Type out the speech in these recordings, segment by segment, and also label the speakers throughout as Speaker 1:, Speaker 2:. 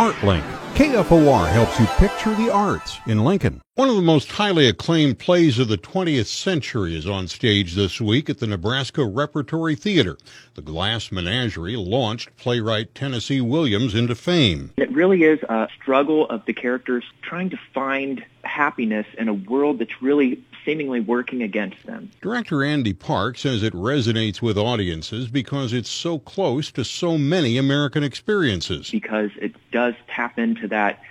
Speaker 1: ArtLink. KFOR helps you picture the arts in Lincoln.
Speaker 2: One of the most highly acclaimed plays of the 20th century is on stage this week at the Nebraska Repertory Theater. The Glass Menagerie launched playwright Tennessee Williams into fame.
Speaker 3: It really is a struggle of the characters trying to find happiness in a world that's really seemingly working against them.
Speaker 2: Director Andy Park says it resonates with audiences because it's so close to so many American experiences.
Speaker 3: Because it does tap into that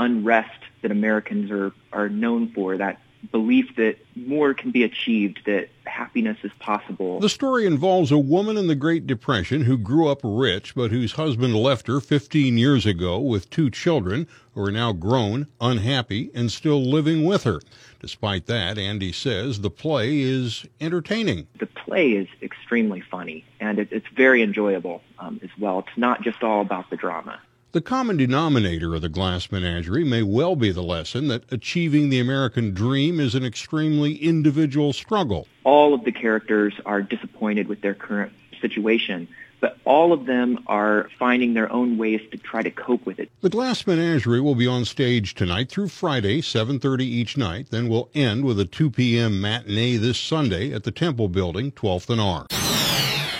Speaker 3: unrest that Americans are, are known for, that belief that more can be achieved, that happiness is possible.
Speaker 2: The story involves a woman in the Great Depression who grew up rich but whose husband left her 15 years ago with two children who are now grown, unhappy, and still living with her. Despite that, Andy says the play is entertaining.
Speaker 3: The play is extremely funny and it, it's very enjoyable um, as well. It's not just all about the drama.
Speaker 2: The common denominator of the Glass Menagerie may well be the lesson that achieving the American dream is an extremely individual struggle.
Speaker 3: All of the characters are disappointed with their current situation, but all of them are finding their own ways to try to cope with it.
Speaker 2: The Glass Menagerie will be on stage tonight through Friday, 7:30 each night, then will end with a 2 p.m. matinee this Sunday at the Temple Building, 12th and R.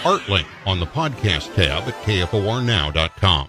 Speaker 2: Artlink on the podcast tab at kfornow.com.